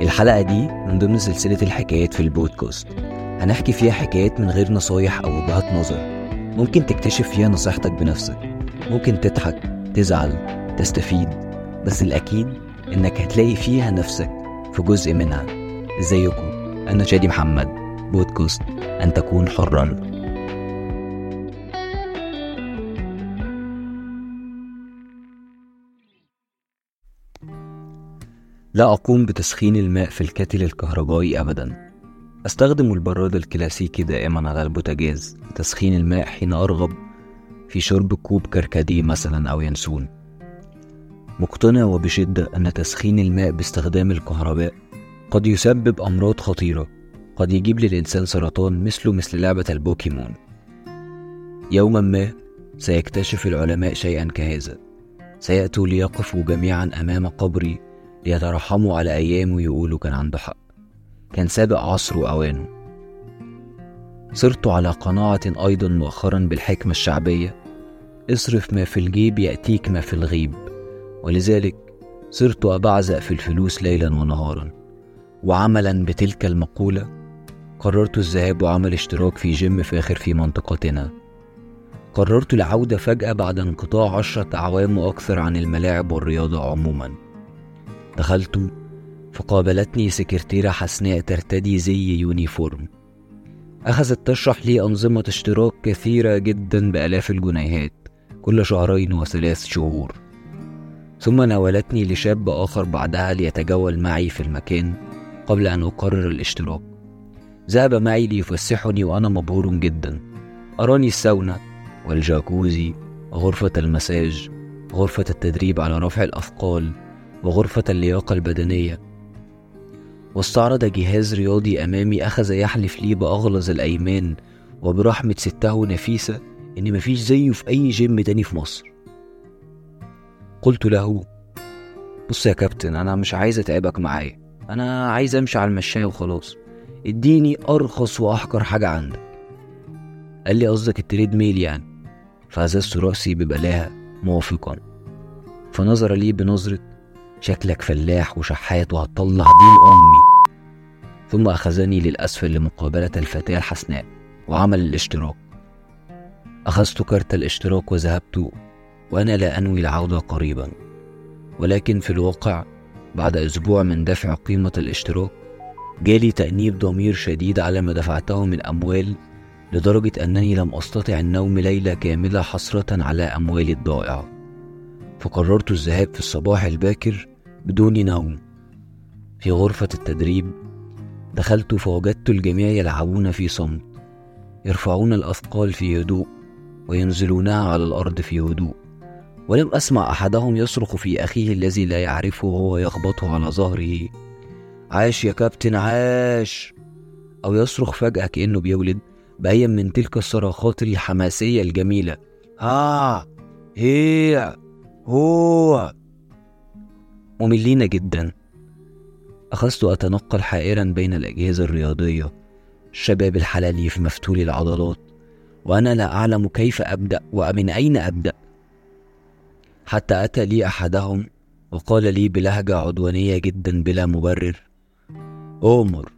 الحلقة دي من ضمن سلسلة الحكايات في البودكاست. هنحكي فيها حكايات من غير نصايح أو وجهات نظر. ممكن تكتشف فيها نصيحتك بنفسك. ممكن تضحك تزعل تستفيد. بس الأكيد إنك هتلاقي فيها نفسك في جزء منها. إزيكم؟ أنا شادي محمد. بودكاست أن تكون حرا. لا أقوم بتسخين الماء في ال kettle الكهربائي أبدا. أستخدم البراد الكلاسيكي دائما على البوتاجاز. لتسخين الماء حين أرغب في شرب كوب كركديه مثلا أو ينسون. مقتنع وبشدة أن تسخين الماء باستخدام الكهرباء قد يسبب أمراض خطيرة. قد يجيب للإنسان سرطان مثله مثل لعبة البوكيمون. يوما ما سيكتشف العلماء شيئا كهذا. سيأتوا ليقفوا جميعا أمام قبري ليترحموا على أيام ويقولوا كان عنده حق. كان سابق عصره وأوانه. صرت على قناعة أيضا مؤخرا بالحكمة الشعبية. اصرف ما في الجيب يأتيك ما في الغيب. ولذلك صرت أبعزق في الفلوس ليلا ونهارا. وعملا بتلك المقولة قررت الذهاب وعمل اشتراك في جيم فاخر في منطقتنا. قررت العودة فجأة بعد انقطاع عشرة أعوام وأكثر عن الملاعب والرياضة عموما. دخلت فقابلتني سكرتيرة حسناء ترتدي زي يونيفورم. أخذت تشرح لي أنظمة اشتراك كثيرة جدا بآلاف الجنيهات كل شهرين وثلاث شهور. ثم ناولتني لشاب آخر بعدها ليتجول معي في المكان قبل أن أقرر الاشتراك. ذهب معي ليفسحني وأنا مبهور جدا. أراني الساونا والجاكوزي غرفة المساج غرفة التدريب على رفع الأثقال وغرفة اللياقة البدنية. واستعرض جهاز رياضي أمامي أخذ يحلف لي بأغلظ الأيمان وبرحمة سته نفيسة إن مفيش زيه في أي جيم تاني في مصر. قلت له بص يا كابتن أنا مش عايز أتعبك معايا. أنا عايز أمشي على المشاية وخلاص. إديني أرخص وأحقر حاجة عندك. قال لي قصدك ال treadmill يعني. فهززت رأسي ببلاها موافقا. فنظر لي بنظرة شكلك فلاح وشحات وهتطلع دين أمي. ثم أخذني للأسفل لمقابلة الفتاة الحسناء وعمل الاشتراك. أخذت كارت الاشتراك وذهبت وأنا لا أنوي العودة قريبا. ولكن في الواقع بعد أسبوع من دفع قيمة الاشتراك جالي تأنيب ضمير شديد على ما دفعته من أموال لدرجة أنني لم أستطع النوم ليلة كاملة حسرة على أموالي الضائعة فقررت الذهاب في الصباح الباكر بدون نوم. في غرفة التدريب دخلت فوجدت الجميع يلعبون في صمت يرفعون الأثقال في هدوء وينزلونها على الأرض في هدوء. ولم أسمع أحدهم يصرخ في أخيه الذي لا يعرفه وهو يخبطه على ظهره عاش يا كابتن عاش! أو يصرخ فجأة كأنه بيولد بأي من تلك الصراخات الحماسية الجميلة ها هي هو! مملين جدا. أخذت أتنقل حائرا بين الأجهزة الرياضية الشباب الحلاليف مفتول العضلات وأنا لا أعلم كيف أبدأ ومن أين أبدأ. حتى أتى لي أحدهم وقال لي بلهجة عدوانية جدا بلا مبرر أومر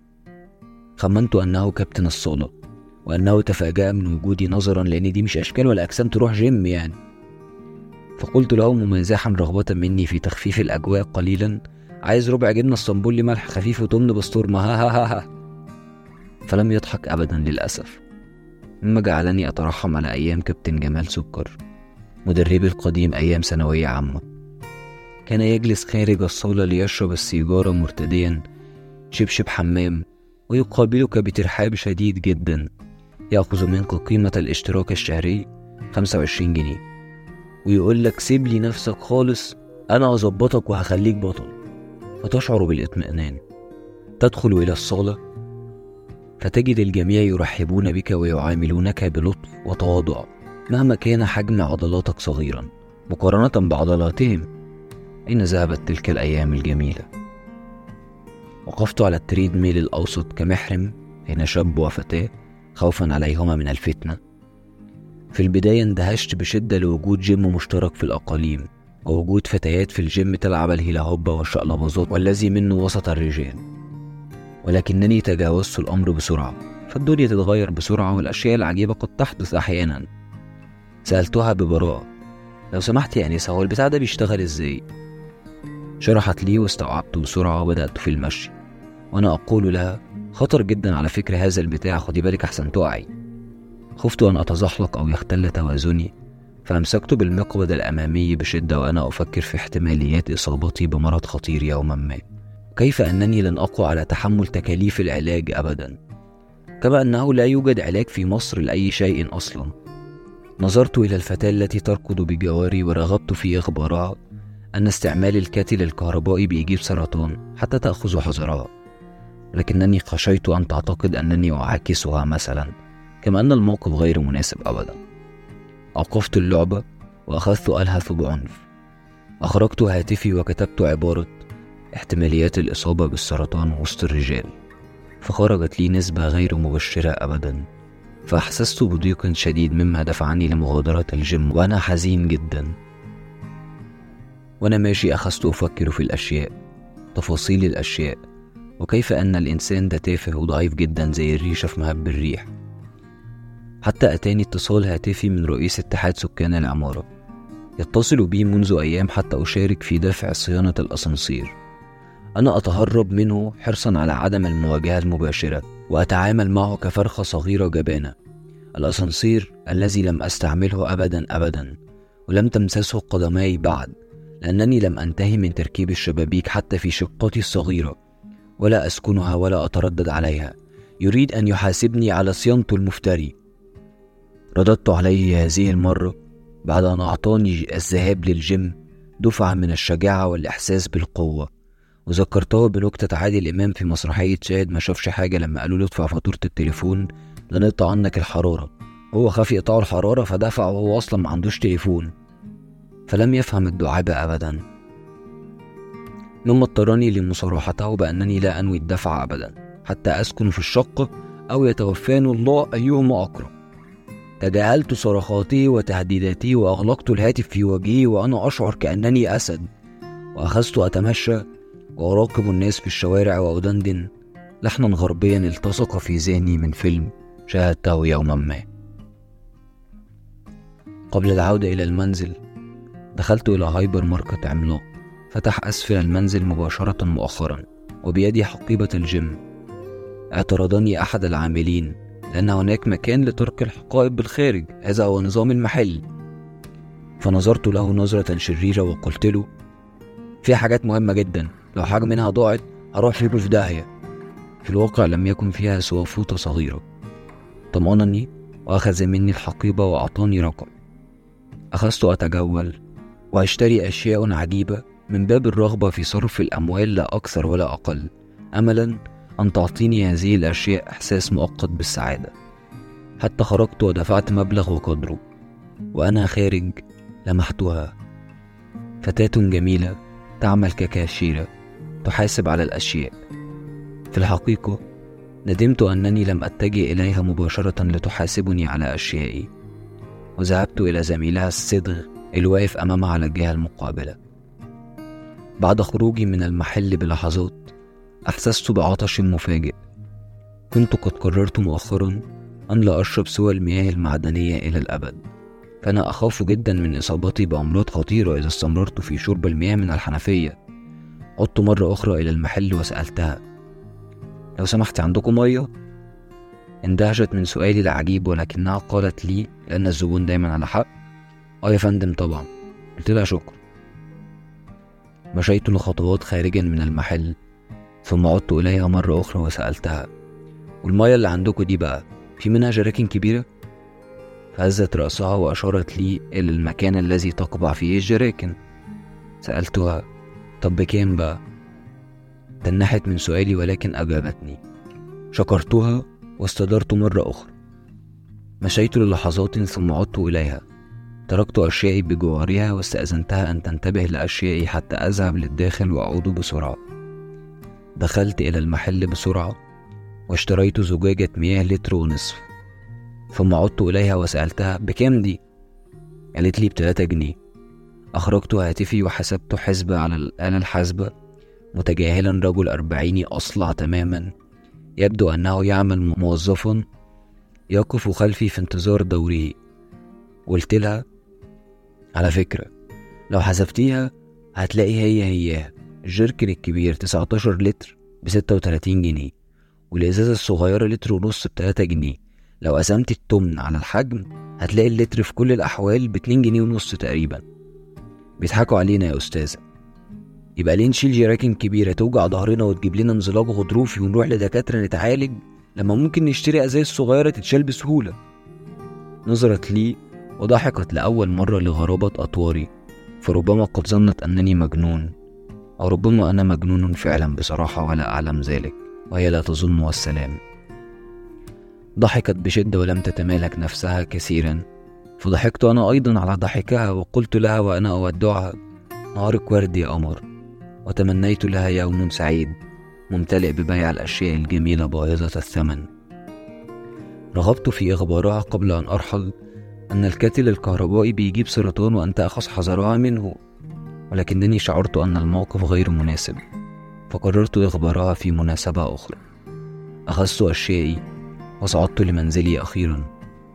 خمنت أنه كابتن الصالة وأنه تفاجأ من وجودي نظرا لأن دي مش أشكال ولا أجسام تروح جيم يعني. فقلت له ممازحا رغبة مني في تخفيف الأجواء قليلا. عايز ربع جبنة اسطنبولي ملح خفيف وتمن بسطورمة ها ها ها ها. فلم يضحك أبدا للأسف. مما جعلني أترحم على أيام كابتن جمال سكر مدربي القديم أيام ثانوية عامة. كان يجلس خارج الصالة ليشرب السيجارة مرتديا شبشب حمام ويقابلك بترحاب شديد جدا. يأخذ منك قيمة الاشتراك الشهري 25 جنيه. ويقول لك سيب لي نفسك خالص أنا هظبطك وهخليك بطل. فتشعر بالاطمئنان. تدخل إلى الصالة فتجد الجميع يرحبون بك ويعاملونك بلطف وتواضع مهما كان حجم عضلاتك صغيرا. مقارنة بعضلاتهم أين ذهبت تلك الأيام الجميلة؟ وقفت على التريد ميل الأوسط كمحرم بين شاب وفتاة خوفا عليهما من الفتنة. في البداية اندهشت بشدة لوجود جيم مشترك في الأقاليم ووجود فتيات في الجيم تلعب الهيلاهوبا والشقلباظات والذي منه وسط الرجال. ولكنني تجاوزت الأمر بسرعة فالدنيا تتغير بسرعة والأشياء العجيبة قد تحدث أحيانا. سألتها ببراءة لو سمحت يا أنسة هو البتاع ده بيشتغل إزاي؟ شرحت لي واستوعبت بسرعة وبدأت في المشي وأنا أقول لها خطر جدا على فكرة هذا البتاع خدي بالك أحسن تقعي خفت أن أتزحلق أو يختل توازني فأمسكت بالمقبض الأمامي بشدة وأنا أفكر في احتماليات إصابتي بمرض خطير يوما ما. كيف أنني لن أقوى على تحمل تكاليف العلاج أبدا؟ كما أنه لا يوجد علاج في مصر لأي شيء أصلا. نظرت إلى الفتاة التي تركض بجواري ورغبت في إخبارها أن استعمال الكاتل الكهربائي بيجيب سرطان حتى تأخذ حذرها لكنني خشيت أن تعتقد أنني أعاكسها مثلا. كما أن الموقف غير مناسب أبدا. أوقفت اللعبة وأخذت ألهث بعنف. أخرجت هاتفي وكتبت عبارة احتماليات الإصابة بالسرطان وسط الرجال. فخرجت لي نسبة غير مبشرة أبدا. فأحسست بضيق شديد مما دفعني لمغادرة الجيم وأنا حزين جدا. وأنا ماشي أخذت أفكر في الأشياء تفاصيل الأشياء وكيف أن الإنسان ده تافه وضعيف جدا زي الريشة في مهب الريح. حتى أتاني اتصال هاتفي من رئيس اتحاد سكان العمارة. يتصل بي منذ أيام حتى أشارك في دفع صيانة الأسانسير. أنا أتهرب منه حرصا على عدم المواجهة المباشرة وأتعامل معه كفرخة صغيرة جبانة. الأسانسير الذي لم أستعمله أبدا أبدا ولم تمسسه قدماي بعد لأنني لم أنتهي من تركيب الشبابيك حتى في شقتي الصغيرة ولا أسكنها ولا أتردد عليها. يريد أن يحاسبني على صيانته المفتري. رددت عليه هذه المرة بعد أن أعطاني الذهاب للجيم دفعة من الشجاعة والإحساس بالقوة وذكرته بنكتة عادل إمام في مسرحية شاهد ما شافش حاجة لما قالوا له ادفع فاتورة التليفون لنقطع عنك الحرارة. هو خاف يقطعوا الحرارة فدفع وهو أصلا ما عندوش تليفون فلم يفهم الدعابة أبدا. ثم اضطرني لمصارحته بأنني لا أنوي الدفع أبدا حتى أسكن في الشقة أو يتوفاني الله أيهما أقرب تجاهلت صرخاته وتهديداته وأغلقت الهاتف في وجهي وأنا أشعر كأنني أسد. وأخذت أتمشى وأراقب الناس في الشوارع وأدندن. لحنا غربيا التصق في ذهني من فيلم شاهدته يوما ما. قبل العودة إلى المنزل دخلت إلى هايبر ماركت عملاق. فتح أسفل المنزل مباشرة مؤخرا وبيدي حقيبة الجيم. اعترضني أحد العاملين. لأن هناك مكان لترك الحقائب بالخارج هذا هو نظام المحل. فنظرت له نظرة شريرة وقلت له في حاجات مهمة جدا لو حاجة منها ضاعت هروح فيكم في داهية. في الواقع لم يكن فيها سوى فوطة صغيرة. طمأنني وأخذ مني الحقيبة وأعطاني رقم. أخذت أتجول وأشتري أشياء عجيبة من باب الرغبة في صرف الأموال لا أكثر ولا أقل. أملا أن تعطيني هذه الأشياء إحساس مؤقت بالسعادة. حتى خرجت ودفعت مبلغ وقدره وأنا خارج لمحتها. فتاة جميلة تعمل ككاشيرة تحاسب على الأشياء. في الحقيقة ندمت أنني لم أتجه إليها مباشرة لتحاسبني على أشيائي وذهبت إلى زميلها الصدغ الواقف أمامها على الجهة المقابلة. بعد خروجي من المحل بلحظات أحسست بعطش مفاجئ. كنت قد قررت مؤخرا أن لا أشرب سوى المياه المعدنية إلى الأبد. فأنا أخاف جدا من إصابتي بأمراض خطيرة إذا استمررت في شرب المياه من الحنفية. عدت مرة أخرى إلى المحل وسألتها لو سمحت عندكم مية؟ اندهشت من سؤالي العجيب ولكنها قالت لي لأن الزبون دايما على حق. آه يا فندم طبعا. قلت لها شكرا. مشيت لخطوات خارجا من المحل ثم عدت إليها مرة أخرى وسألتها والمية اللي عندكم دي بقى في منها جراكن كبيرة؟ فهزت رأسها وأشارت لي إلى المكان الذي تقبع فيه الجراكن سألتها طب بكام بقى؟ تنحت من سؤالي ولكن أجابتني شكرتها واستدرت مرة أخرى مشيت للحظات ثم عدت إليها تركت أشيائي بجوارها واستأذنتها أن تنتبه لأشيائي حتى أذهب للداخل وأعود بسرعة دخلت إلى المحل بسرعة واشتريت زجاجة مياه لتر ونصف ثم عدت إليها وسألتها بكام دي؟ قالت لي بتلاتة جنيه. أخرجت هاتفي وحسبت حسبة على الآلة الحاسبة متجاهلا رجل أربعيني أصلع تماما. يبدو أنه يعمل موظفا يقف خلفي في انتظار دوره قلت لها على فكرة لو حسبتيها هتلاقي هي هي. الجيركن الكبير 19 لتر بستة وتلاتين جنيه والإزازة الصغيرة لتر ونص بتلاتة جنيه. لو قسمت التمن على الحجم هتلاقي اللتر في كل الأحوال باتنين جنيه ونص تقريبا. بيضحكوا علينا يا أستاذة. يبقى ليه نشيل جراكن كبيرة توجع ظهرنا وتجيب لنا انزلاق غضروفي ونروح لدكاترة نتعالج لما ممكن نشتري أزاز صغيرة تتشال بسهولة. نظرت لي وضحكت لأول مرة لغرابة أطواري فربما قد ظنت أنني مجنون. أو ربما أنا مجنون فعلا بصراحة ولا أعلم ذلك وهي لا تظن والسلام. ضحكت بشدة ولم تتمالك نفسها كثيرا. فضحكت أنا أيضا على ضحكها وقلت لها وأنا أودعها نهارك ورد يا قمر وتمنيت لها يوم سعيد ممتلئ ببيع الأشياء الجميلة باهظة الثمن. رغبت في إخبارها قبل أن أرحل أن الكاتل الكهربائي بيجيب سرطان وأن تأخذ حذرها منه. ولكنني شعرت أن الموقف غير مناسب فقررت إخبارها في مناسبة أخرى. أخذت أشيائي وصعدت لمنزلي أخيرا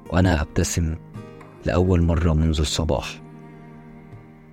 وأنا أبتسم لأول مرة منذ الصباح.